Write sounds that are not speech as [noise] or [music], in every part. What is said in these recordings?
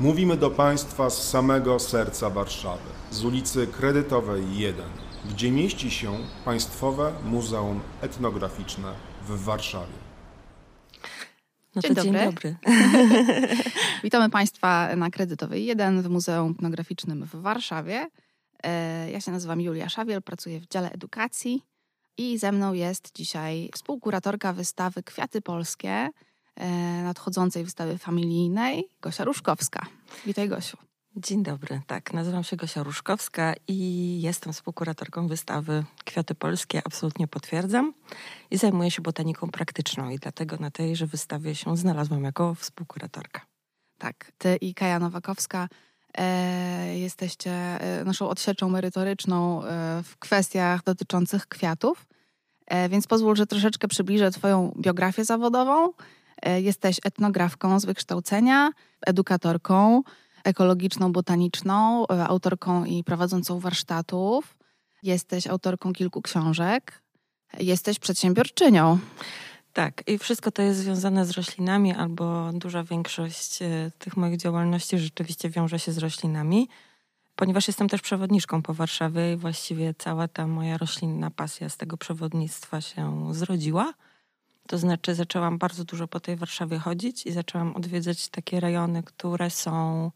Mówimy do Państwa z samego serca Warszawy, z ulicy Kredytowej 1, gdzie mieści się Państwowe Muzeum Etnograficzne w Warszawie. No Dzień to dzień dobry. dobry. [laughs] Witamy Państwa na Kredytowej 1 w Muzeum Etnograficznym w Warszawie. E, Ja się nazywam Julia Szawiel, pracuję w dziale edukacji i ze mną jest dzisiaj współkuratorka wystawy Kwiaty Polskie, nadchodzącej wystawy familijnej, Gosia Różkowska. Witaj Gosiu. Dzień dobry. Tak, nazywam się Gosia Różkowska i jestem współkuratorką wystawy Kwiaty Polskie. Absolutnie potwierdzam. I zajmuję się botaniką praktyczną i dlatego na tejże wystawie się znalazłam jako współkuratorka. Tak, ty i Kaja Nowakowska e, jesteście e, naszą odsieczą merytoryczną e, w kwestiach dotyczących kwiatów. E, więc pozwól, że troszeczkę przybliżę Twoją biografię zawodową. E, jesteś etnografką z wykształcenia, edukatorką ekologiczną, botaniczną, e, autorką i prowadzącą warsztatów. Jesteś autorką kilku książek. Jesteś przedsiębiorczynią. Tak, i wszystko to jest związane z roślinami, albo duża większość e, tych moich działalności rzeczywiście wiąże się z roślinami, ponieważ jestem też przewodniczką po Warszawie i właściwie cała ta moja roślinna pasja z tego przewodnictwa się zrodziła. To znaczy, zaczęłam bardzo dużo po tej Warszawie chodzić i zaczęłam odwiedzać takie rejony, które są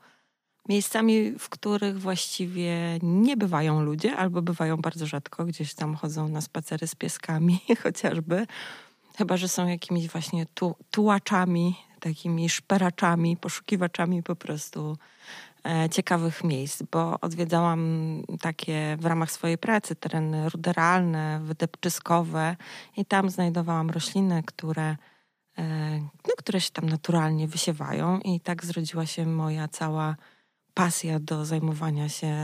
miejscami, w których właściwie nie bywają ludzie, albo bywają bardzo rzadko, gdzieś tam chodzą na spacery z pieskami [laughs] chociażby. Chyba, że są jakimiś właśnie tu, tułaczami, takimi szperaczami, poszukiwaczami po prostu ciekawych miejsc, bo odwiedzałam takie w ramach swojej pracy tereny ruderalne, wydepczyskowe i tam znajdowałam rośliny, które, e, no, które się tam naturalnie wysiewają i tak zrodziła się moja cała pasja do zajmowania się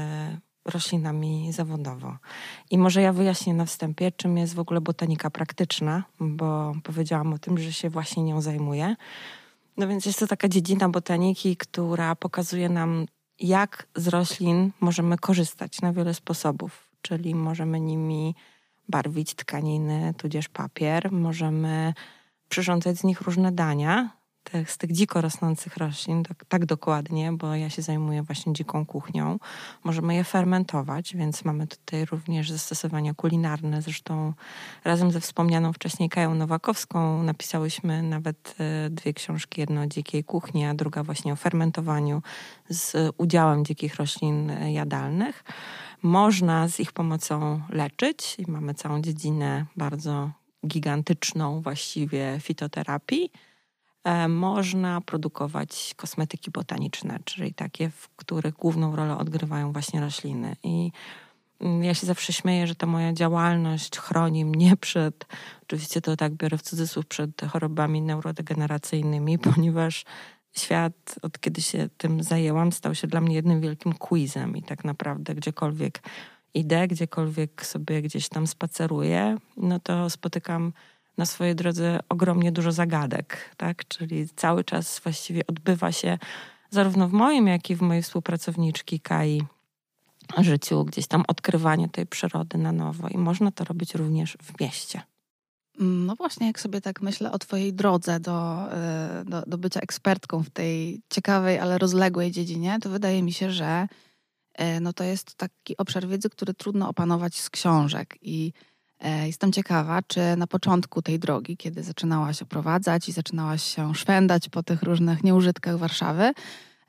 roślinami zawodowo. I może ja wyjaśnię na wstępie, czym jest w ogóle botanika praktyczna, bo powiedziałam o tym, że się właśnie nią zajmuję. No więc jest to taka dziedzina botaniki, która pokazuje nam, jak z roślin możemy korzystać na wiele sposobów. Czyli możemy nimi barwić tkaniny, tudzież papier, możemy przyrządzać z nich różne dania, tych, z tych dziko rosnących roślin, tak, tak dokładnie, bo ja się zajmuję właśnie dziką kuchnią. Możemy je fermentować, więc mamy tutaj również zastosowania kulinarne. Zresztą razem ze wspomnianą wcześniej Kają Nowakowską napisałyśmy nawet e, dwie książki. Jedno o dzikiej kuchni, a druga właśnie o fermentowaniu z udziałem dzikich roślin e, jadalnych. Można z ich pomocą leczyć i mamy całą dziedzinę bardzo gigantyczną właściwie fitoterapii można produkować kosmetyki botaniczne, czyli takie, w których główną rolę odgrywają właśnie rośliny. I mm, ja się zawsze śmieję, że ta moja działalność chroni mnie [laughs] przed, oczywiście to tak biorę w cudzysłów, przed chorobami neurodegeneracyjnymi, [laughs] ponieważ świat, od kiedy się tym zajęłam, stał się dla mnie jednym wielkim quizem i tak naprawdę gdziekolwiek idę, gdziekolwiek sobie gdzieś tam spaceruję, no to spotykam na swojej drodze ogromnie dużo zagadek, tak? Czyli cały czas właściwie odbywa się zarówno w moim, jak i w mojej współpracowniczki Kai życiu gdzieś tam odkrywanie tej przyrody na nowo i można to robić również w mieście. No właśnie, jak sobie tak myślę o Twojej drodze do, y, do, do bycia ekspertką w tej ciekawej, ale rozległej dziedzinie, to wydaje mi się, że y, no to jest taki obszar wiedzy, który trudno opanować z książek. I e, jestem ciekawa, czy na początku tej drogi, kiedy zaczynałaś oprowadzać i zaczynałaś się szwendać po tych różnych nieużytkach Warszawy,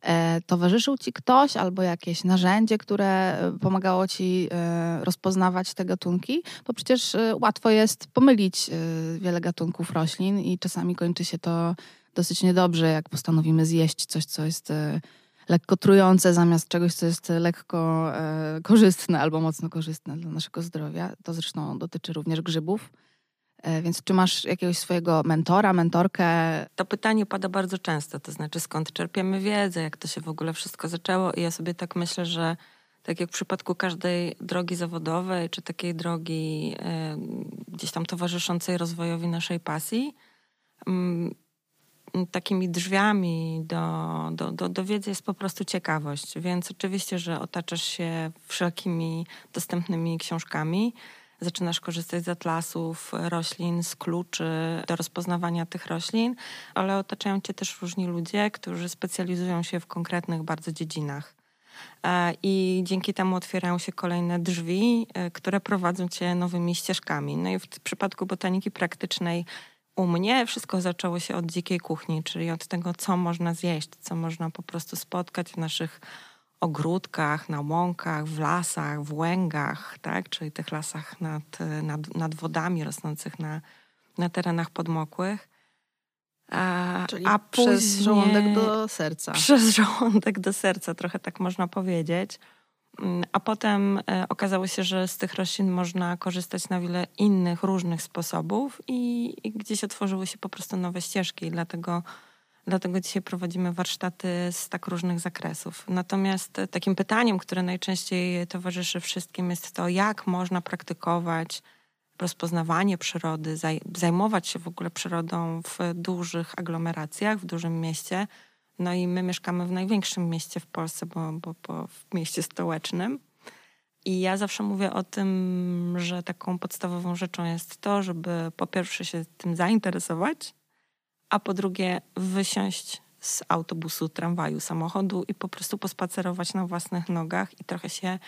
e, towarzyszył Ci ktoś albo jakieś narzędzie, które e, pomagało Ci e, rozpoznawać te gatunki? Bo przecież e, łatwo jest pomylić e, wiele gatunków roślin i czasami kończy się to dosyć niedobrze, jak postanowimy zjeść coś, co jest e, lekko trujące zamiast czegoś, co jest lekko e, korzystne albo mocno korzystne dla naszego zdrowia. To zresztą dotyczy również grzybów. E, więc czy masz jakiegoś swojego mentora, mentorkę? To pytanie pada bardzo często, to znaczy skąd czerpiemy wiedzę, jak to się w ogóle wszystko zaczęło i ja sobie tak myślę, że tak jak w przypadku każdej drogi zawodowej, czy takiej drogi e, gdzieś tam towarzyszącej rozwojowi naszej pasji, mm, takimi drzwiami do, do, do, do wiedzy jest po prostu ciekawość. Więc oczywiście, że otaczasz się wszelkimi dostępnymi książkami. zaczynasz korzystać z atlasów roślin, z kluczy do rozpoznawania tych roślin, ale otaczają cię też różni ludzie, którzy specjalizują się w konkretnych bardzo dziedzinach. E, I dzięki temu otwierają się kolejne drzwi, e, które prowadzą cię nowymi ścieżkami. No i w przypadku botaniki praktycznej u mnie wszystko zaczęło się od dzikiej kuchni, czyli od tego, co można zjeść, co można po prostu spotkać w naszych ogródkach, na łąkach, w lasach, w łęgach, tak? czyli tych lasach nad, nad, nad wodami rosnących na, na terenach podmokłych. A, Czyli a przez później, żołądek do serca. [laughs] Przez żołądek do serca, trochę tak można powiedzieć. Mm, a potem e, okazało się, że z tych roślin można korzystać na wiele innych, różnych sposobów i, i gdzieś otworzyły się po prostu nowe ścieżki. Dlatego, dlatego dzisiaj prowadzimy warsztaty z tak różnych zakresów. Natomiast takim pytaniem, które najczęściej towarzyszy wszystkim, jest to, jak można praktykować rozpoznawanie przyrody, zajmować się w ogóle przyrodą w dużych aglomeracjach, w dużym mieście. No i my mieszkamy w największym mieście w Polsce, bo, bo, bo w mieście stołecznym. I ja zawsze mówię o tym, że taką podstawową rzeczą jest to, żeby po pierwsze się tym zainteresować, a po drugie wysiąść z autobusu, tramwaju, samochodu i po prostu pospacerować na własnych nogach i trochę się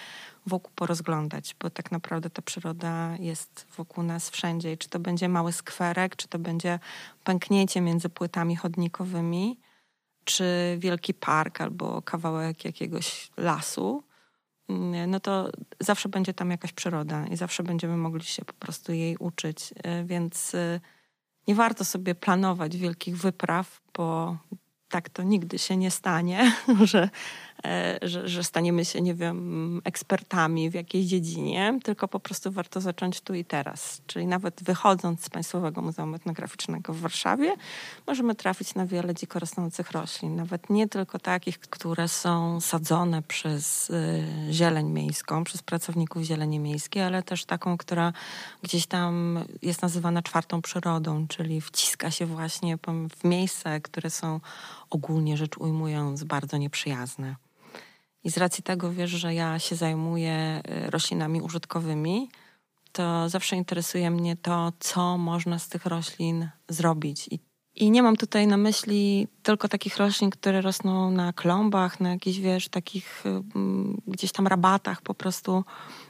wokół porozglądać, bo tak naprawdę ta przyroda jest wokół nas wszędzie. I czy to będzie mały skwerek, czy to będzie pęknięcie między płytami chodnikowymi, czy wielki park albo kawałek jakiegoś lasu, no to zawsze będzie tam jakaś przyroda i zawsze będziemy mogli się po prostu jej uczyć. Więc y, nie warto sobie planować wielkich wypraw, bo tak to nigdy się nie stanie, [laughs] że, e, że, że, staniemy się, nie wiem, ekspertami w jakiejś dziedzinie, tylko po prostu warto zacząć tu i teraz. Czyli nawet wychodząc z Państwowego Muzeum Etnograficznego w Warszawie, możemy trafić na wiele dziko rosnących roślin. Nawet nie tylko takich, które są sadzone przez y, zieleń miejską, przez pracowników zieleni miejskiej, ale też taką, która gdzieś tam jest nazywana czwartą przyrodą, czyli wciska się właśnie w miejsca, które są ogólnie rzecz ujmując bardzo nieprzyjazne. I z racji tego wiesz, że ja się zajmuję y, roślinami użytkowymi, to zawsze interesuje mnie to, co można z tych roślin zrobić. I, I, nie mam tutaj na myśli tylko takich roślin, które rosną na klombach, na jakichś, wiesz, takich um, gdzieś tam rabatach po prostu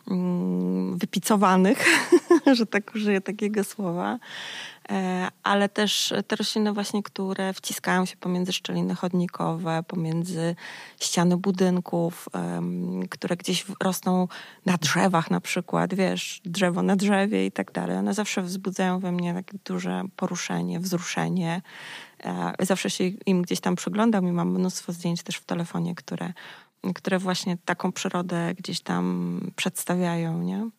um, wypicowanych, [laughs] że tak użyję takiego słowa, ale też te rośliny właśnie, które wciskają się pomiędzy szczeliny chodnikowe, pomiędzy ściany budynków, które gdzieś rosną na drzewach na przykład, wiesz, drzewo na drzewie i tak dalej. One zawsze wzbudzają we mnie takie duże poruszenie, wzruszenie. E, zawsze się im gdzieś tam przyglądam i mam mnóstwo zdjęć też w telefonie, które, które właśnie taką przyrodę gdzieś tam przedstawiają, nie?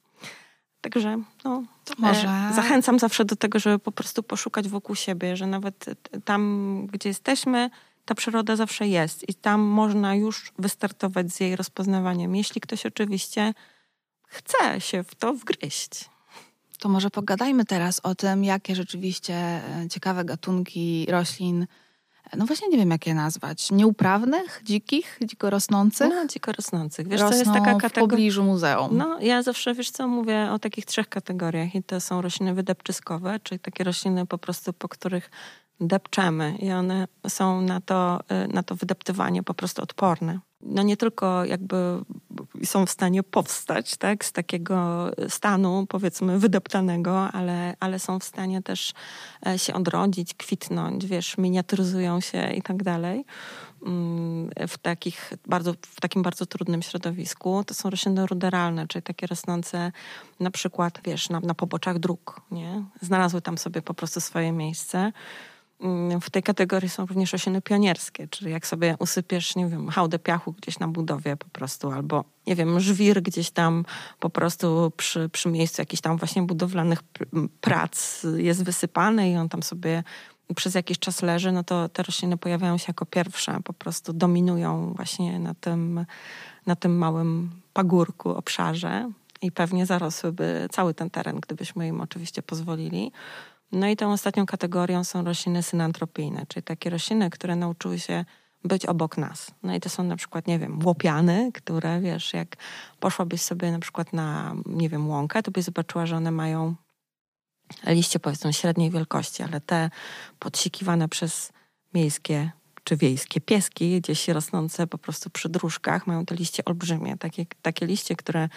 Także no, może... E, zachęcam zawsze do tego, żeby po prostu poszukać wokół siebie, że nawet tam, gdzie jesteśmy, ta przyroda zawsze jest i tam można już wystartować z jej rozpoznawaniem, jeśli ktoś oczywiście chce się w to wgryźć. To może pogadajmy teraz o tym, jakie rzeczywiście e, ciekawe gatunki roślin no właśnie nie wiem, jak je nazwać, nieuprawnych, dzikich, dziko rosnących? No, dziko rosnących. Wiesz, Rosną to jest taka kategoria... w pobliżu muzeum. No, ja zawsze, wiesz co, mówię o takich trzech kategoriach i to są rośliny wydepczyskowe, czyli takie rośliny po prostu, po których depczemy i one są na to, y, na to wydeptywanie po prostu odporne. No nie tylko jakby są w stanie powstać tak, z takiego stanu powiedzmy wydeptanego, ale, ale są w stanie też e, się odrodzić, kwitnąć, wiesz, miniaturyzują się i tak dalej mm, w, takich bardzo, w takim bardzo trudnym środowisku. To są rośliny ruderalne, czyli takie rosnące na przykład, wiesz, na, na poboczach dróg, nie? Znalazły tam sobie po prostu swoje miejsce. Mm, w tej kategorii są również rośliny pionierskie, czyli jak sobie usypiesz, nie wiem, hałdę piachu gdzieś na budowie po prostu, albo, nie wiem, żwir gdzieś tam po prostu przy, przy miejscu jakichś tam właśnie budowlanych prac jest wysypany i on tam sobie przez jakiś czas leży, no to te rośliny pojawiają się jako pierwsze, po prostu dominują właśnie na tym, na tym małym pagórku, obszarze i pewnie zarosłyby cały ten teren, gdybyśmy im oczywiście pozwolili. No i tą ostatnią kategorią są rośliny synantropijne, czyli takie rośliny, które nauczyły się być obok nas. No i to są na przykład, nie wiem, łopiany, które, wiesz, jak poszłabyś sobie na przykład na, nie wiem, łąkę, to byś zobaczyła, że one mają liście powiedzmy średniej wielkości, ale te podsikiwane przez miejskie czy wiejskie pieski, gdzieś rosnące po prostu przy dróżkach, mają te liście olbrzymie, takie, takie liście, które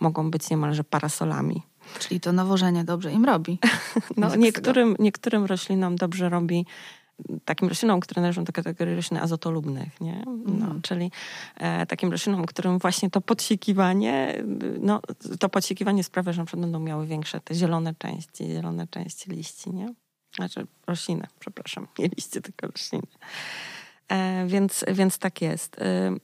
mogą być niemalże parasolami. Czyli to nawożenie dobrze im robi. [laughs] no, niektórym, niektórym roślinom dobrze robi takim roślinom, które należą do kategorii roślin azotolubnych, nie? No, mm. Czyli e, takim roślinom, którym właśnie to podsikiwanie, no, to podsikiwanie sprawia, że na przykład będą miały większe te zielone części, zielone części liści, nie? Znaczy rośliny, przepraszam, nie liście, tylko rośliny. E, więc, więc tak jest. E,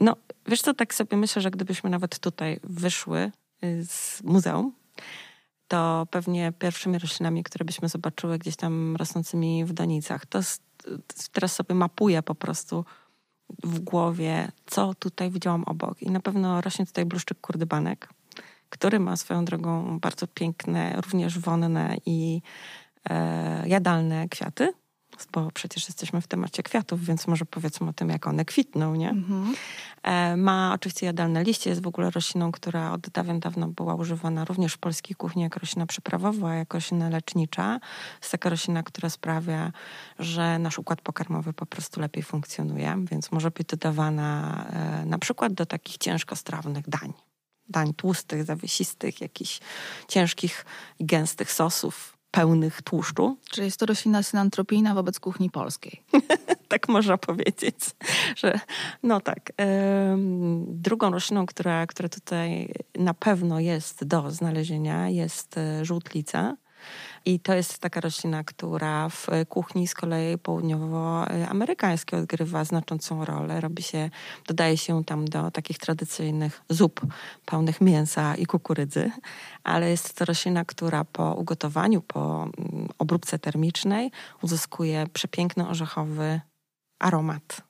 no, wiesz co, tak sobie myślę, że gdybyśmy nawet tutaj wyszły y, z muzeum, to pewnie pierwszymi roślinami, które byśmy zobaczyły gdzieś tam rosnącymi w donicach, to teraz sobie mapuję po prostu w głowie, co tutaj widziałam obok. I na pewno rośnie tutaj bluszczyk kurdybanek, który ma swoją drogą bardzo piękne, również wonne i e, jadalne kwiaty bo przecież jesteśmy w temacie kwiatów, więc może powiedzmy o tym, jak one kwitną, nie? Mhm. E, ma oczywiście jadalne liście, jest w ogóle rośliną, która od dawien dawno była używana również w polskiej kuchni jako roślina przyprawowa, jako roślina lecznicza. Jest taka roślina, która sprawia, że nasz układ pokarmowy po prostu lepiej funkcjonuje, więc może być dodawana e, na przykład do takich ciężkostrawnych dań dań tłustych, zawiesistych, jakichś ciężkich i gęstych sosów pełnych tłuszczu. Czyli jest to roślina synantropijna wobec kuchni polskiej. [laughs] tak można powiedzieć, że no tak. Drugą rośliną, która, która tutaj na pewno jest do znalezienia jest e, żółtlica. I to jest taka roślina, która w kuchni z kolei południowoamerykańskiej odgrywa znaczącą rolę. Robi się, dodaje się tam do takich tradycyjnych zup pełnych mięsa i kukurydzy, ale jest to roślina, która po ugotowaniu, po mm, obróbce termicznej uzyskuje przepiękny orzechowy aromat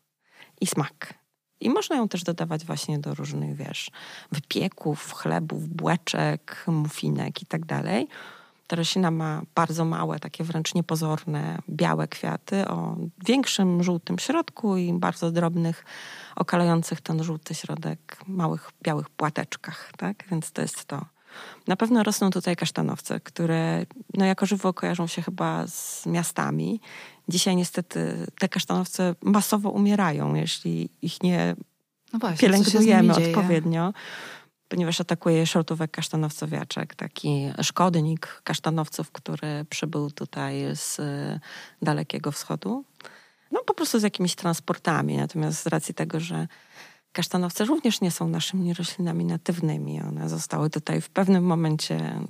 i smak. I można ją też dodawać właśnie do różnych, wiesz, wypieków, chlebów, błeczek, mufinek i tak dalej. Ta roślina ma bardzo małe, takie wręcz niepozorne, białe kwiaty o większym żółtym środku i bardzo drobnych, okalających ten żółty środek, małych białych płateczkach, tak? Więc to jest to. Na pewno rosną tutaj kasztanowce, które no jako żywo kojarzą się chyba z miastami. Dzisiaj niestety te kasztanowce masowo umierają, jeśli ich nie no właśnie, pielęgnujemy odpowiednio ponieważ atakuje szortówek kasztanowcowiaczek, taki szkodnik kasztanowców, który przybył tutaj z y, Dalekiego Wschodu. No po prostu z jakimiś transportami, natomiast z racji tego, że kasztanowce również nie są naszymi roślinami natywnymi. One zostały tutaj w pewnym momencie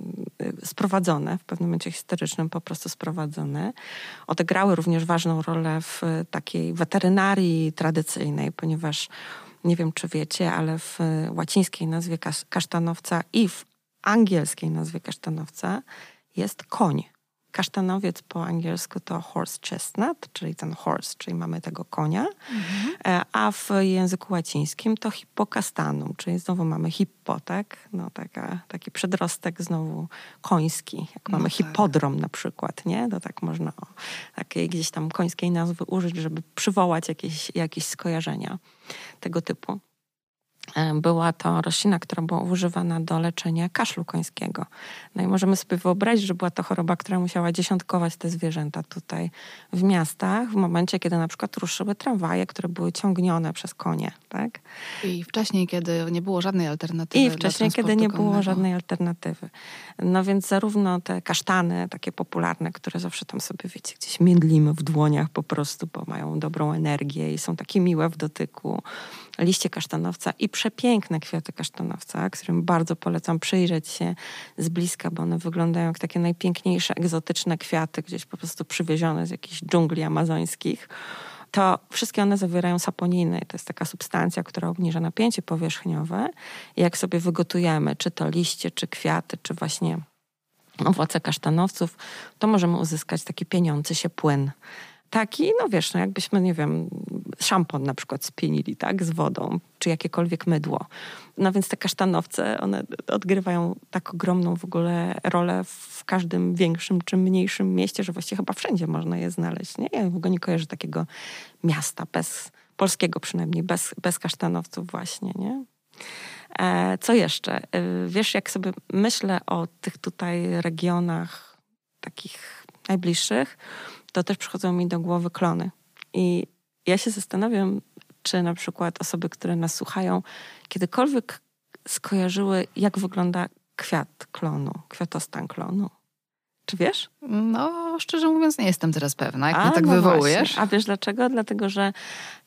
y, sprowadzone, w pewnym momencie historycznym po prostu sprowadzone. Odegrały również ważną rolę w takiej weterynarii tradycyjnej, ponieważ nie wiem czy wiecie, ale w łacińskiej nazwie kasztanowca i w angielskiej nazwie kasztanowca jest koń. Kasztanowiec po angielsku to horse chestnut, czyli ten horse, czyli mamy tego konia, mhm. a w języku łacińskim to hippocastanum, czyli znowu mamy hippo, tak? No, taka, taki przedrostek znowu koński, jak no mamy tak. hipodrom na przykład, nie? To tak można o, takiej gdzieś tam końskiej nazwy użyć, żeby przywołać jakieś, jakieś skojarzenia tego typu. E, była to roślina, która była używana do leczenia kaszlu końskiego. No i możemy sobie wyobrazić, że była to choroba, która musiała dziesiątkować te zwierzęta tutaj w miastach, w momencie, kiedy na przykład ruszyły tramwaje, które były ciągnione przez konie. Tak? I wcześniej, kiedy nie było żadnej alternatywy. I wcześniej, kiedy nie konnego. było żadnej alternatywy. No więc zarówno te kasztany, takie popularne, które zawsze tam sobie, wiecie, gdzieś miedlimy w dłoniach po prostu, bo mają dobrą energię i są takie miłe w dotyku liście kasztanowca i przepiękne kwiaty kasztanowca, którym bardzo polecam przyjrzeć się z bliska, bo one wyglądają jak takie najpiękniejsze, egzotyczne kwiaty, gdzieś po prostu przywiezione z jakichś dżungli amazońskich to wszystkie one zawierają saponiny. To jest taka substancja, która obniża napięcie powierzchniowe. Jak sobie wygotujemy, czy to liście, czy kwiaty, czy właśnie owoce kasztanowców, to możemy uzyskać taki pieniący się płyn taki, no wiesz, no jakbyśmy, nie wiem, szampon na przykład spienili, tak, z wodą, czy jakiekolwiek mydło. No więc te kasztanowce, one odgrywają tak ogromną w ogóle rolę w każdym większym czy mniejszym mieście, że właściwie chyba wszędzie można je znaleźć, nie? Ja w ogóle nie kojarzę takiego miasta bez polskiego przynajmniej, bez, bez kasztanowców właśnie, nie? E, co jeszcze? E, wiesz, jak sobie myślę o tych tutaj regionach takich najbliższych, to też przychodzą mi do głowy klony. I ja się zastanawiam, czy na przykład osoby, które nas słuchają, kiedykolwiek skojarzyły, jak wygląda kwiat klonu, kwiatostan klonu. Czy wiesz? No, szczerze mówiąc, nie jestem teraz pewna, jak A, mnie tak no wywołujesz. Właśnie. A wiesz dlaczego? Dlatego, że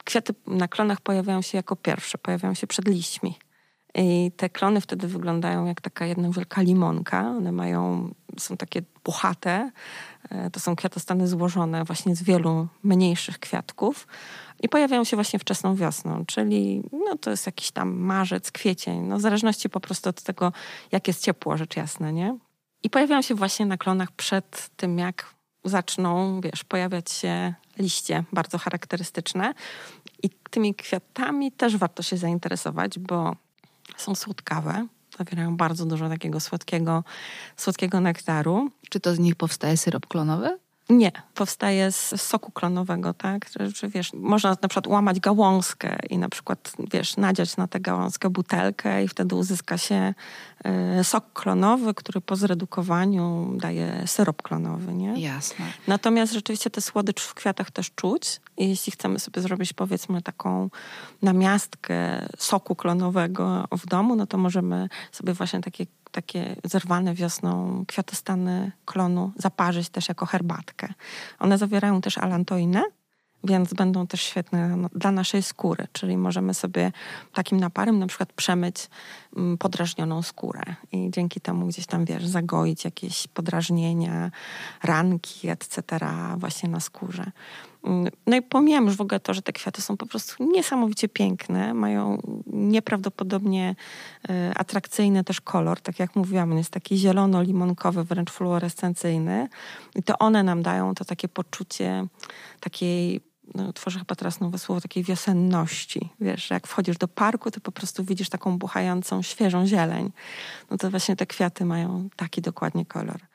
kwiaty na klonach pojawiają się jako pierwsze, pojawiają się przed liśćmi. I te klony wtedy wyglądają jak taka jedna wielka limonka. One mają, są takie puchate. E, to są kwiatostany złożone właśnie z wielu mniejszych kwiatków. I pojawiają się właśnie wczesną wiosną, czyli no, to jest jakiś tam marzec, kwiecień, no, w zależności po prostu od tego, jak jest ciepło, rzecz jasna, nie? I pojawiają się właśnie na klonach przed tym, jak zaczną, wiesz, pojawiać się liście bardzo charakterystyczne. I tymi kwiatami też warto się zainteresować, bo są słodkawe, zawierają bardzo dużo takiego słodkiego, słodkiego nektaru. Czy to z nich powstaje syrop klonowy? Nie, powstaje z soku klonowego, tak? Że, że, wiesz, można na przykład łamać gałązkę i na przykład, wiesz, nadziać na tę gałązkę butelkę i wtedy uzyska się y, sok klonowy, który po zredukowaniu daje syrop klonowy, nie? Jasne. Natomiast rzeczywiście te słodycz w kwiatach też czuć i jeśli chcemy sobie zrobić, powiedzmy, taką namiastkę soku klonowego w domu, no to możemy sobie właśnie takie takie zerwane wiosną kwiatostany klonu zaparzyć też jako herbatkę. One zawierają też alantoinę, więc będą też świetne dla naszej skóry, czyli możemy sobie takim naparem na przykład przemyć podrażnioną skórę i dzięki temu gdzieś tam, wiesz, zagoić jakieś podrażnienia, ranki, etc. właśnie na skórze. Mm, no i pomijam już w ogóle to, że te kwiaty są po prostu niesamowicie piękne, mają nieprawdopodobnie e, atrakcyjny też kolor, tak jak mówiłam, on jest taki zielono-limonkowy, wręcz fluorescencyjny i to one nam dają to takie poczucie takiej no, tworzę chyba teraz nowe słowo, takiej wiosenności. Wiesz, że jak wchodzisz do parku, to po prostu widzisz taką buchającą, świeżą zieleń. No to właśnie te kwiaty mają taki dokładnie kolor.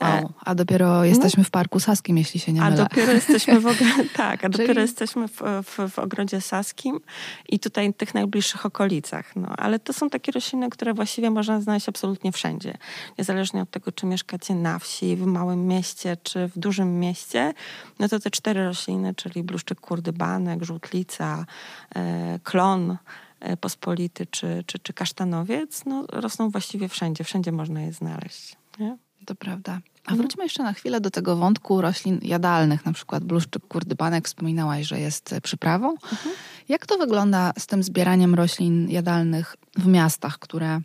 Wow. A dopiero jesteśmy no, w Parku Saskim, jeśli się nie mylę. A dopiero jesteśmy w, [laughs] tak, a dopiero Czyli... jesteśmy w, w, w, ogrodzie Saskim i tutaj tych najbliższych okolicach. No, ale to są takie rośliny, które właściwie można znaleźć absolutnie wszędzie. Niezależnie od tego, czy mieszkacie na wsi, w małym mieście, czy w dużym mieście, no to te cztery rośliny, czyli bluszczyk kurdybanek, żółtlica, e, klon, e, pospolity czy, czy, czy kasztanowiec, no, rosną właściwie wszędzie. Wszędzie można je znaleźć. Nie? To prawda. A mhm. wróćmy jeszcze na chwilę do tego wątku roślin jadalnych, na przykład bluszczyk kurdybanek wspominałaś, że jest przyprawą. Mhm. Jak to wygląda z tym zbieraniem roślin jadalnych w miastach, które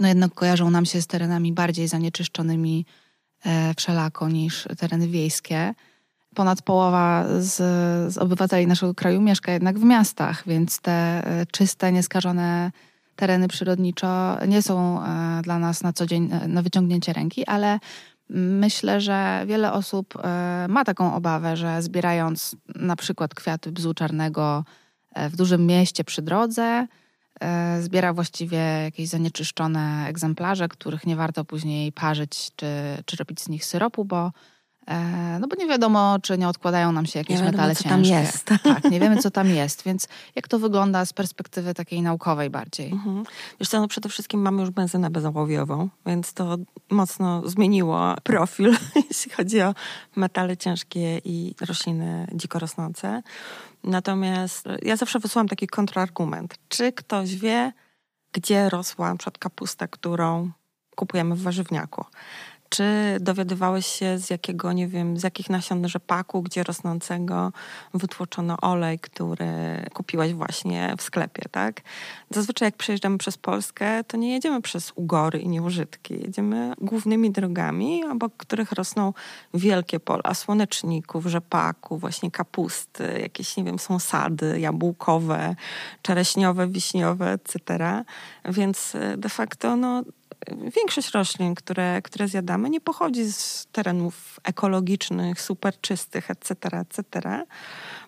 no jednak kojarzą nam się z terenami bardziej zanieczyszczonymi e, wszelako niż tereny wiejskie? Ponad połowa z, z obywateli naszego kraju mieszka jednak w miastach, więc te e, czyste, nieskażone tereny przyrodniczo nie są e, dla nas na co dzień e, na wyciągnięcie ręki, ale myślę, że wiele osób e, ma taką obawę, że zbierając na przykład kwiaty bzu czarnego w dużym mieście przy drodze, zbiera właściwie jakieś zanieczyszczone egzemplarze, których nie warto później parzyć czy, czy robić z nich syropu, bo no bo nie wiadomo, czy nie odkładają nam się jakieś nie metale wiadomo, ciężkie. tam jest. [laughs] Tak, nie wiemy, co tam jest. Więc jak to wygląda z perspektywy takiej naukowej bardziej? Mhm. Wiesz co, no przede wszystkim mamy już benzynę bezołowiową, więc to mocno zmieniło profil, [laughs] jeśli chodzi o metale ciężkie i rośliny dziko rosnące. Natomiast ja zawsze wysyłam taki kontrargument. Czy ktoś wie, gdzie rosła przykład kapusta, którą kupujemy w warzywniaku? Czy dowiadywałeś się z jakiego, nie wiem, z jakich nasion rzepaku, gdzie rosnącego wytłoczono olej, który kupiłaś właśnie w sklepie, tak? Zazwyczaj jak przejeżdżamy przez Polskę, to nie jedziemy przez ugory i nieużytki. Jedziemy głównymi drogami, obok których rosną wielkie pola słoneczników, rzepaku, właśnie kapusty, jakieś, nie wiem, są sady jabłkowe, czereśniowe, wiśniowe, etc. Więc de facto, no, większość roślin, które, które zjadamy, nie pochodzi z terenów ekologicznych, super czystych, etc., etc.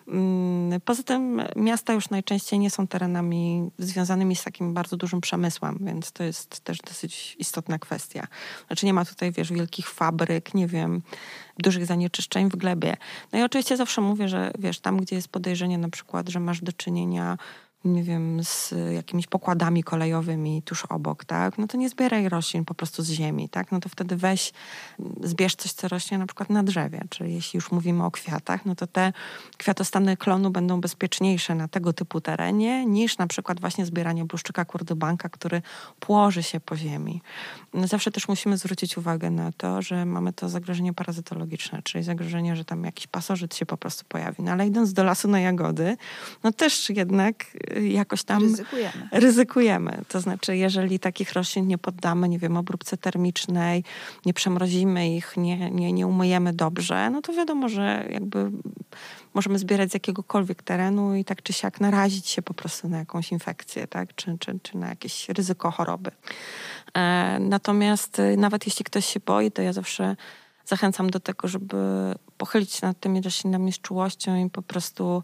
Mm, poza tym miasta już najczęściej nie są terenami związanymi z takim bardzo dużym przemysłem, więc to jest też dosyć istotna kwestia. Znaczy nie ma tutaj, wiesz, wielkich fabryk, nie wiem, dużych zanieczyszczeń w glebie. No i oczywiście zawsze mówię, że wiesz, tam gdzie jest podejrzenie na przykład, że masz do czynienia nie wiem, z jakimiś pokładami kolejowymi tuż obok, tak? No to nie zbieraj roślin po prostu z ziemi, tak? No to wtedy weź, zbierz coś, co rośnie na przykład na drzewie. Czyli jeśli już mówimy o kwiatach, no to te kwiatostany klonu będą bezpieczniejsze na tego typu terenie niż na przykład właśnie zbieranie bluszczyka kurdybanka, który płoży się po ziemi. No zawsze też musimy zwrócić uwagę na to, że mamy to zagrożenie parazytologiczne, czyli zagrożenie, że tam jakiś pasożyt się po prostu pojawi. No ale idąc do lasu na jagody, no też jednak jakoś tam ryzykujemy. ryzykujemy. To znaczy, jeżeli takich roślin nie poddamy, nie wiem, obróbce termicznej, nie przemrozimy ich, nie, nie, nie umyjemy dobrze, no to wiadomo, że jakby możemy zbierać z jakiegokolwiek terenu i tak czy siak narazić się po prostu na jakąś infekcję, tak? czy, czy, czy na jakieś ryzyko choroby. E, natomiast e, nawet jeśli ktoś się boi, to ja zawsze zachęcam do tego, żeby pochylić się nad tymi roślinami z czułością i po prostu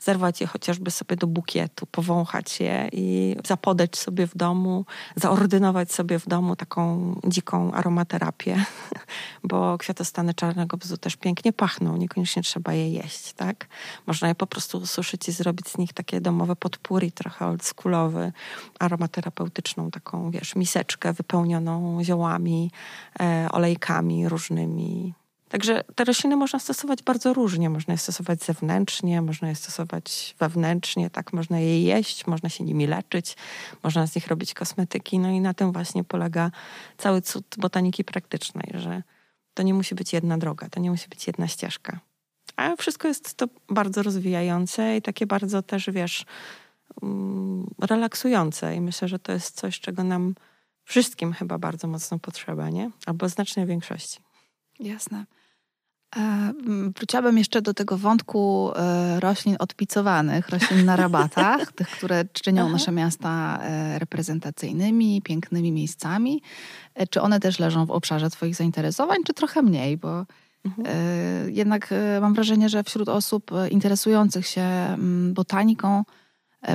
zerwać je chociażby sobie do bukietu, powąchać je i zapodać sobie w domu, zaordynować sobie w domu taką dziką aromaterapię, [laughs] bo kwiatostany czarnego bzu też pięknie pachną, niekoniecznie trzeba je jeść, tak? Można je po prostu ususzyć i zrobić z nich takie domowe podpóry, trochę oldschoolowy, aromaterapeutyczną taką, wiesz, miseczkę wypełnioną ziołami, e, olejkami różnymi, Także te rośliny można stosować bardzo różnie. Można je stosować zewnętrznie, można je stosować wewnętrznie, tak? Można je jeść, można się nimi leczyć, można z nich robić kosmetyki. No i na tym właśnie polega cały cud botaniki praktycznej, że to nie musi być jedna droga, to nie musi być jedna ścieżka. A wszystko jest to bardzo rozwijające i takie bardzo też, wiesz, mm, relaksujące. I myślę, że to jest coś, czego nam wszystkim chyba bardzo mocno potrzeba, nie? Albo znacznej większości. Jasne. E, wróciłabym jeszcze do tego wątku e, roślin odpicowanych, roślin na rabatach, [laughs] tych, które czynią nasze miasta e, reprezentacyjnymi, pięknymi miejscami. Czy one też leżą w obszarze Twoich zainteresowań, czy trochę mniej? Bo mhm. jednak mam wrażenie, że wśród osób interesujących się botaniką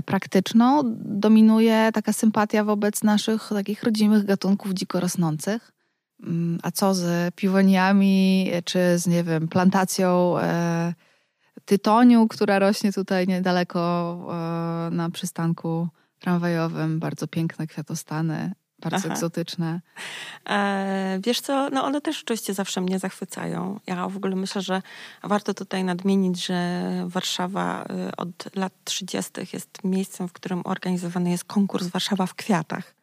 praktyczną dominuje taka sympatia wobec naszych takich rodzimych gatunków dziko rosnących. Mm, a co z piwoniami, czy z, nie wiem, plantacją e, tytoniu, która rośnie tutaj niedaleko e, na przystanku tramwajowym. Bardzo piękne kwiatostany, bardzo Aha. egzotyczne. E, wiesz co, no one też oczywiście zawsze mnie zachwycają. Ja w ogóle myślę, że warto tutaj nadmienić, że Warszawa e, od lat 30. jest miejscem, w którym organizowany jest konkurs Warszawa w kwiatach.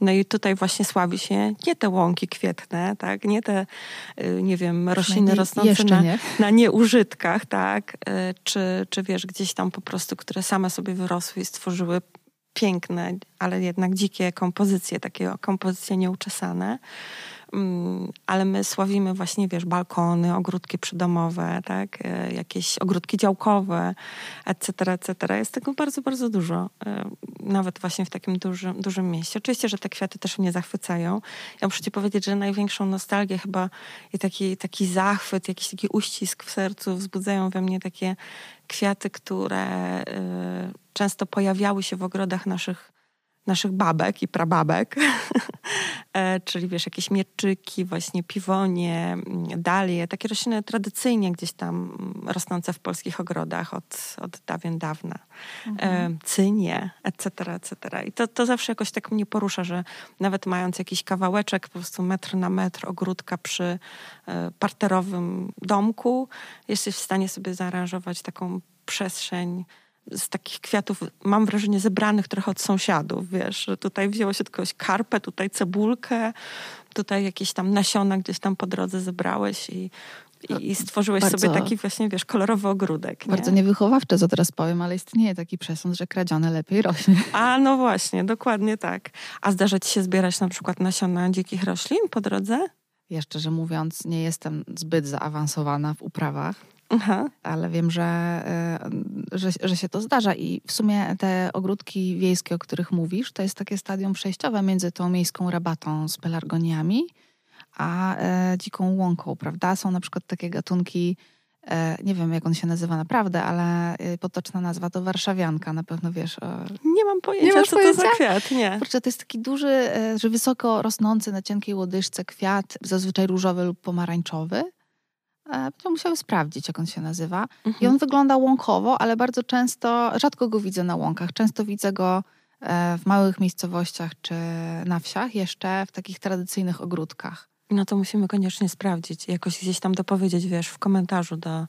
No i tutaj właśnie sławi się nie te łąki kwietne, tak? nie te, y, nie wiem, rośliny rosnące na, nie. na nieużytkach, tak? Y, czy, czy wiesz, gdzieś tam po prostu, które same sobie wyrosły i stworzyły piękne, ale jednak dzikie kompozycje, takie kompozycje nieuczesane. Mm, ale my sławimy właśnie, wiesz, balkony, ogródki przydomowe, tak, e, jakieś ogródki działkowe, etc., etc. Jest tego bardzo, bardzo dużo, e, nawet właśnie w takim dużym, dużym mieście. Oczywiście, że te kwiaty też mnie zachwycają. Ja muszę ci powiedzieć, że największą nostalgię chyba i taki, taki zachwyt, jakiś taki uścisk w sercu wzbudzają we mnie takie kwiaty, które e, często pojawiały się w ogrodach naszych naszych babek i prababek, [laughs] e, czyli wiesz, jakieś mieczyki, właśnie piwonie, mm, dalie, takie rośliny tradycyjnie gdzieś tam mm, rosnące w polskich ogrodach od, od dawien dawna. Mhm. E, cynie, etc., etc. I to, to zawsze jakoś tak mnie porusza, że nawet mając jakiś kawałeczek, po prostu metr na metr ogródka przy e, parterowym domku, jesteś w stanie sobie zaaranżować taką przestrzeń z takich kwiatów, mam wrażenie, zebranych trochę od sąsiadów, wiesz, że tutaj wzięło się tylko karpę, tutaj cebulkę, tutaj jakieś tam nasiona gdzieś tam po drodze zebrałeś i, i, stworzyłeś bardzo, sobie taki właśnie, wiesz, kolorowy ogródek. Nie? Bardzo niewychowawcze, co teraz powiem, ale istnieje taki przesąd, że kradzione lepiej rośnie. A, no właśnie, dokładnie tak. A zdarza ci się zbierać na przykład nasiona dzikich roślin po drodze? Ja szczerze mówiąc, nie jestem zbyt zaawansowana w uprawach. Aha. ale wiem, że, e, że, że się to zdarza. I w sumie te ogródki wiejskie, o których mówisz, to jest takie stadium przejściowe między tą miejską rabatą z pelargoniami a e, dziką łąką, prawda? Są na przykład takie gatunki e, nie wiem jak on się nazywa naprawdę, ale potoczna nazwa to warszawianka, na pewno wiesz. Nie mam pojęcia, Nie masz co pojęcia? to za kwiat, nie. To jest taki duży, że wysoko rosnący na cienkiej łodyżce kwiat, zazwyczaj różowy lub pomarańczowy. Będę musiały sprawdzić, jak on się nazywa. I Mhm. on wygląda łąkowo, ale bardzo często, rzadko go widzę na łąkach. Często widzę go e, w małych miejscowościach czy na wsiach, jeszcze w takich tradycyjnych ogródkach. No to musimy koniecznie sprawdzić, jakoś gdzieś tam dopowiedzieć, wiesz, w komentarzu do,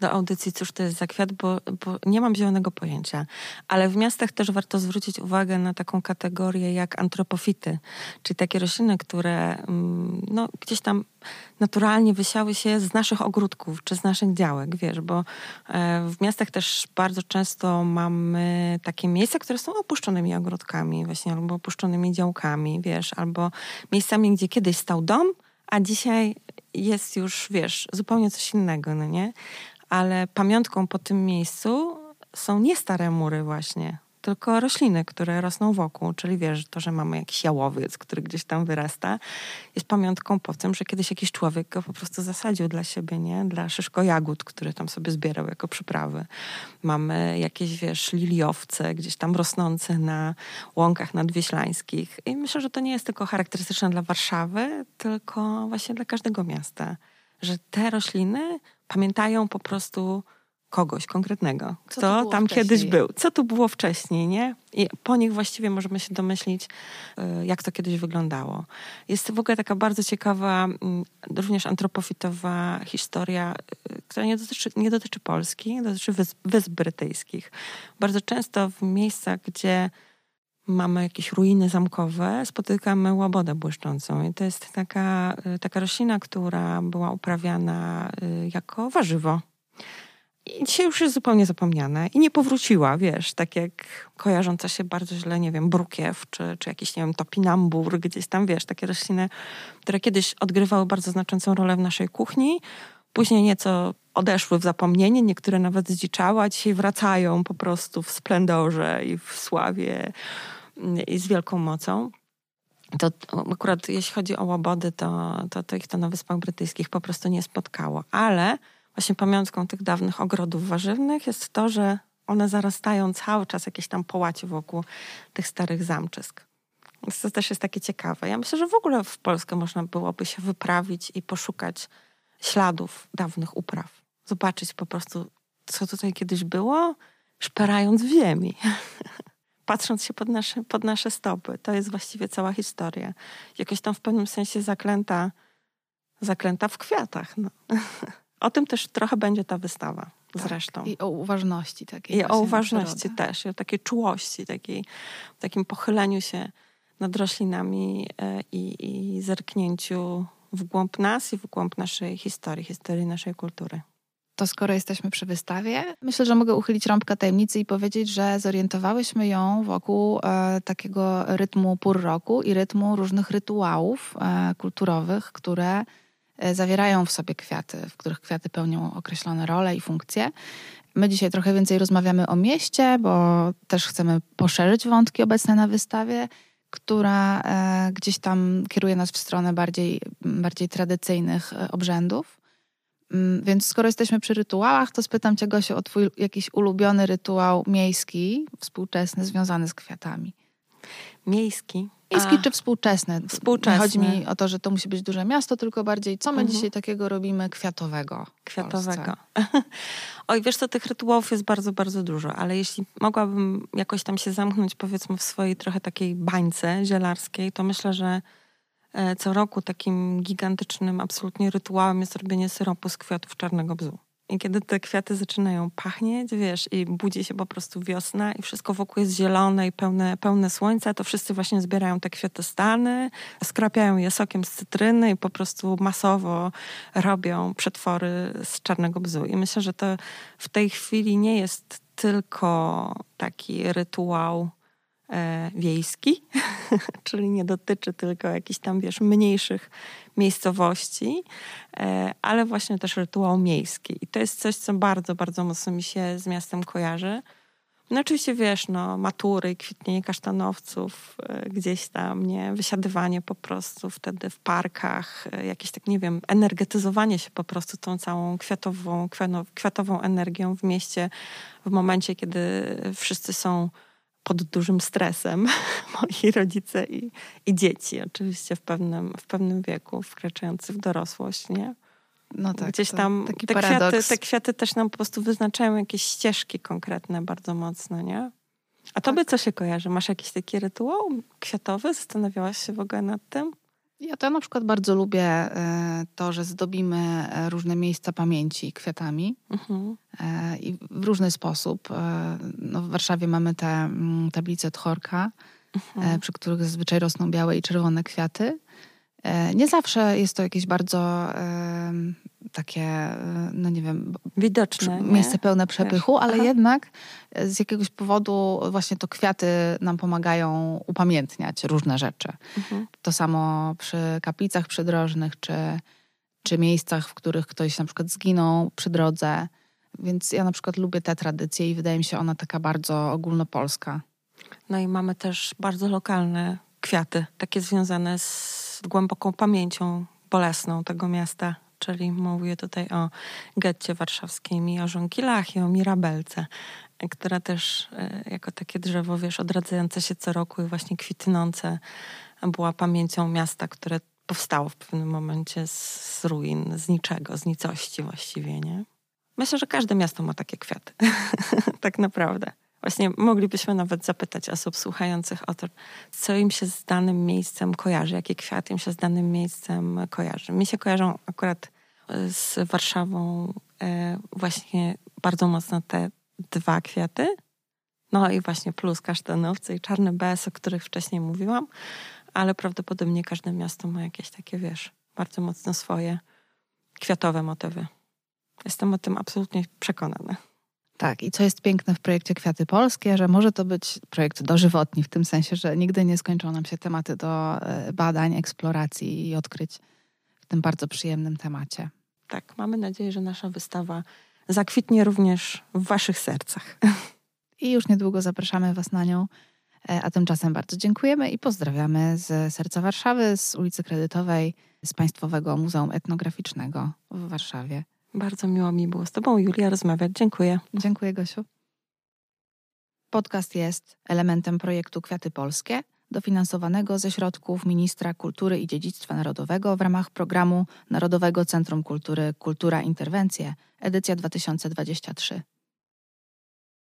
do audycji, cóż to jest za kwiat, bo, bo nie mam zielonego pojęcia. Ale w miastach też warto zwrócić uwagę na taką kategorię jak antropofity, czyli takie rośliny, które mm, no, gdzieś tam naturalnie wysiały się z naszych ogródków czy z naszych działek, wiesz, bo e, w miastach też bardzo często mamy takie miejsca, które są opuszczonymi ogródkami właśnie, albo opuszczonymi działkami, wiesz, albo miejscami, gdzie kiedyś stał dom, a dzisiaj jest już, wiesz, zupełnie coś innego, no nie? Ale pamiątką po tym miejscu są nie stare mury właśnie, tylko rośliny, które rosną wokół. Czyli wiesz, to, że mamy jakiś jałowiec, który gdzieś tam wyrasta, jest pamiątką po tym, że kiedyś jakiś człowiek go po prostu zasadził dla siebie, nie? Dla szyszko jagód, które tam sobie zbierał jako przyprawy. Mamy jakieś, wiesz, liliowce gdzieś tam rosnące na łąkach nadwieślańskich. I myślę, że to nie jest tylko charakterystyczne dla Warszawy, tylko właśnie dla każdego miasta. Że te rośliny pamiętają po prostu kogoś konkretnego, kto tam wcześniej? kiedyś był, co tu było wcześniej, nie? I po nich właściwie możemy się domyślić, y, jak to kiedyś wyglądało. Jest w ogóle taka bardzo ciekawa, mm, również antropofitowa historia, y, która nie dotyczy, nie dotyczy Polski, dotyczy wysp, wysp brytyjskich. Bardzo często w miejscach, gdzie mamy jakieś ruiny zamkowe, spotykamy łabodę błyszczącą. I to jest taka, y, taka roślina, która była uprawiana jako warzywo. I dzisiaj już jest zupełnie zapomniana i nie powróciła, wiesz, tak jak kojarząca się bardzo źle, nie wiem, brukiew, czy, czy jakiś, nie wiem, topinambur, gdzieś tam, wiesz, takie rośliny, które kiedyś odgrywały bardzo znaczącą rolę w naszej kuchni, później nieco odeszły w zapomnienie, niektóre nawet zdziczały, a dzisiaj wracają po prostu w splendorze i w sławie mm, i z wielką mocą. To akurat jeśli chodzi o łabody, to, to, to ich to na Wyspach Brytyjskich po prostu nie spotkało. Ale właśnie pamiątką tych dawnych ogrodów warzywnych jest to, że one zarastają cały czas jakieś tam połacie wokół tych starych zamczysk. Więc to też jest takie ciekawe. Ja myślę, że w ogóle w Polskę można byłoby się wyprawić i poszukać śladów dawnych upraw. Zobaczyć po prostu, co tutaj kiedyś było, szperając w ziemi. [laughs] Patrząc się pod nasze, pod nasze stopy. To jest właściwie cała historia. Jakoś tam w pewnym sensie zaklęta, zaklęta w kwiatach. No. [laughs] O tym też trochę będzie ta wystawa zresztą. I o uważności takiej. I o uważności też, i o takiej czułości, takiej, takim pochyleniu się nad roślinami e, i, i zerknięciu w głąb nas i w głąb naszej historii, historii naszej kultury. To skoro jesteśmy przy wystawie, myślę, że mogę uchylić rąbka tajemnicy i powiedzieć, że zorientowałyśmy ją wokół e, takiego rytmu pór roku i rytmu różnych rytuałów e, kulturowych, które zawierają w sobie kwiaty, w których kwiaty pełnią określone role i funkcje. My dzisiaj trochę więcej rozmawiamy o mieście, bo też chcemy poszerzyć wątki obecne na wystawie, która e, gdzieś tam kieruje nas w stronę bardziej, bardziej tradycyjnych e, obrzędów. Mm, Więc skoro jesteśmy przy rytuałach, to spytam Cię, Gosiu, o Twój jakiś ulubiony rytuał miejski, współczesny, związany z kwiatami. Miejski. Miejski czy współczesny? Współczesny. Nie chodzi mi o to, że to musi być duże miasto, tylko bardziej, co my Mhm. dzisiaj takiego robimy kwiatowego? kwiatowego. [laughs] Oj, wiesz co, tych rytuałów jest bardzo, bardzo dużo, ale jeśli mogłabym jakoś tam się zamknąć, powiedzmy, w swojej trochę takiej bańce zielarskiej, to myślę, że e, co roku takim gigantycznym absolutnie rytuałem jest robienie syropu z kwiatów czarnego bzu. I kiedy te kwiaty zaczynają pachnieć, wiesz, i budzi się po prostu wiosna i wszystko wokół jest zielone i pełne, pełne słońca, to wszyscy właśnie zbierają te kwiatostany, skrapiają je sokiem z cytryny i po prostu masowo robią przetwory z czarnego bzu. I myślę, że to w tej chwili nie jest tylko taki rytuał wiejski, [laughs] czyli nie dotyczy tylko jakichś tam, wiesz, mniejszych miejscowości, e, ale właśnie też rytuał miejski. I to jest coś, co bardzo, bardzo mocno mi się z miastem kojarzy, No oczywiście wiesz, no matury, kwitnienie kasztanowców, e, gdzieś tam, nie? Wysiadywanie po prostu wtedy w parkach, e, jakieś tak, nie wiem, energetyzowanie się po prostu tą całą kwiatową, kwiatową energią w mieście w momencie, kiedy wszyscy są pod dużym stresem, [laughs] moi rodzice i, i dzieci oczywiście w pewnym, w pewnym wieku, wkraczający w dorosłość, nie? No tak, Gdzieś tam te kwiaty, te kwiaty też nam po prostu wyznaczają jakieś ścieżki konkretne bardzo mocno, nie? A tobie tak. co się kojarzy? Masz jakiś taki rytuał kwiatowy? Zastanawiałaś się w ogóle nad tym? Ja to na przykład bardzo lubię e, to, że zdobimy e, różne miejsca pamięci kwiatami mhm. E, i w różny sposób. No w Warszawie mamy te mm, tablice Tchorka, mhm. przy których zazwyczaj rosną białe i czerwone kwiaty. Nie zawsze jest to jakieś bardzo takie, e, no nie wiem, widoczne. Miejsce nie? pełne przepychu, ale Aha. jednak z jakiegoś powodu właśnie to kwiaty nam pomagają upamiętniać różne rzeczy. Mhm. To samo przy kaplicach przydrożnych, czy, czy miejscach, w których ktoś na przykład zginął przy drodze. Więc ja na przykład lubię tę tradycję i wydaje mi się ona taka bardzo ogólnopolska. No i mamy też bardzo lokalne kwiaty, takie związane z głęboką pamięcią bolesną tego miasta. Czyli mówię tutaj o getcie warszawskim i o żonkilach i o Mirabelce, która też e, jako takie drzewo, wiesz, odradzające się co roku i właśnie kwitnące była pamięcią miasta, które powstało w pewnym momencie z ruin, z niczego, z nicości właściwie, nie? Myślę, że każde miasto ma takie kwiaty. [laughs] tak naprawdę. Właśnie moglibyśmy nawet zapytać osób słuchających o to, co im się z danym miejscem kojarzy, jakie kwiaty im się z danym miejscem kojarzy. Mi się kojarzą akurat e, z Warszawą e, właśnie bardzo mocno te dwa kwiaty. No i właśnie plus kasztanowcy i czarny bez, o których wcześniej mówiłam, ale prawdopodobnie każde miasto ma jakieś takie, wiesz, bardzo mocno swoje kwiatowe motywy. Jestem o tym absolutnie przekonana. Tak, i co jest piękne w projekcie Kwiaty Polskie, że może to być projekt dożywotni, w tym sensie, że nigdy nie skończą nam się tematy do e, badań, eksploracji i odkryć w tym bardzo przyjemnym temacie. Tak, mamy nadzieję, że nasza wystawa zakwitnie również w Waszych sercach. I już niedługo zapraszamy Was na nią. E, a tymczasem bardzo dziękujemy i pozdrawiamy z serca Warszawy, z ulicy Kredytowej, z Państwowego Muzeum Etnograficznego w Warszawie. Bardzo miło mi było z Tobą, Julia, rozmawiać. Dziękuję. Dziękuję, Gosiu. Podcast jest elementem projektu Kwiaty Polskie, dofinansowanego ze środków Ministra Kultury i Dziedzictwa Narodowego w ramach programu Narodowego Centrum Kultury Kultura Interwencje, edycja 2023.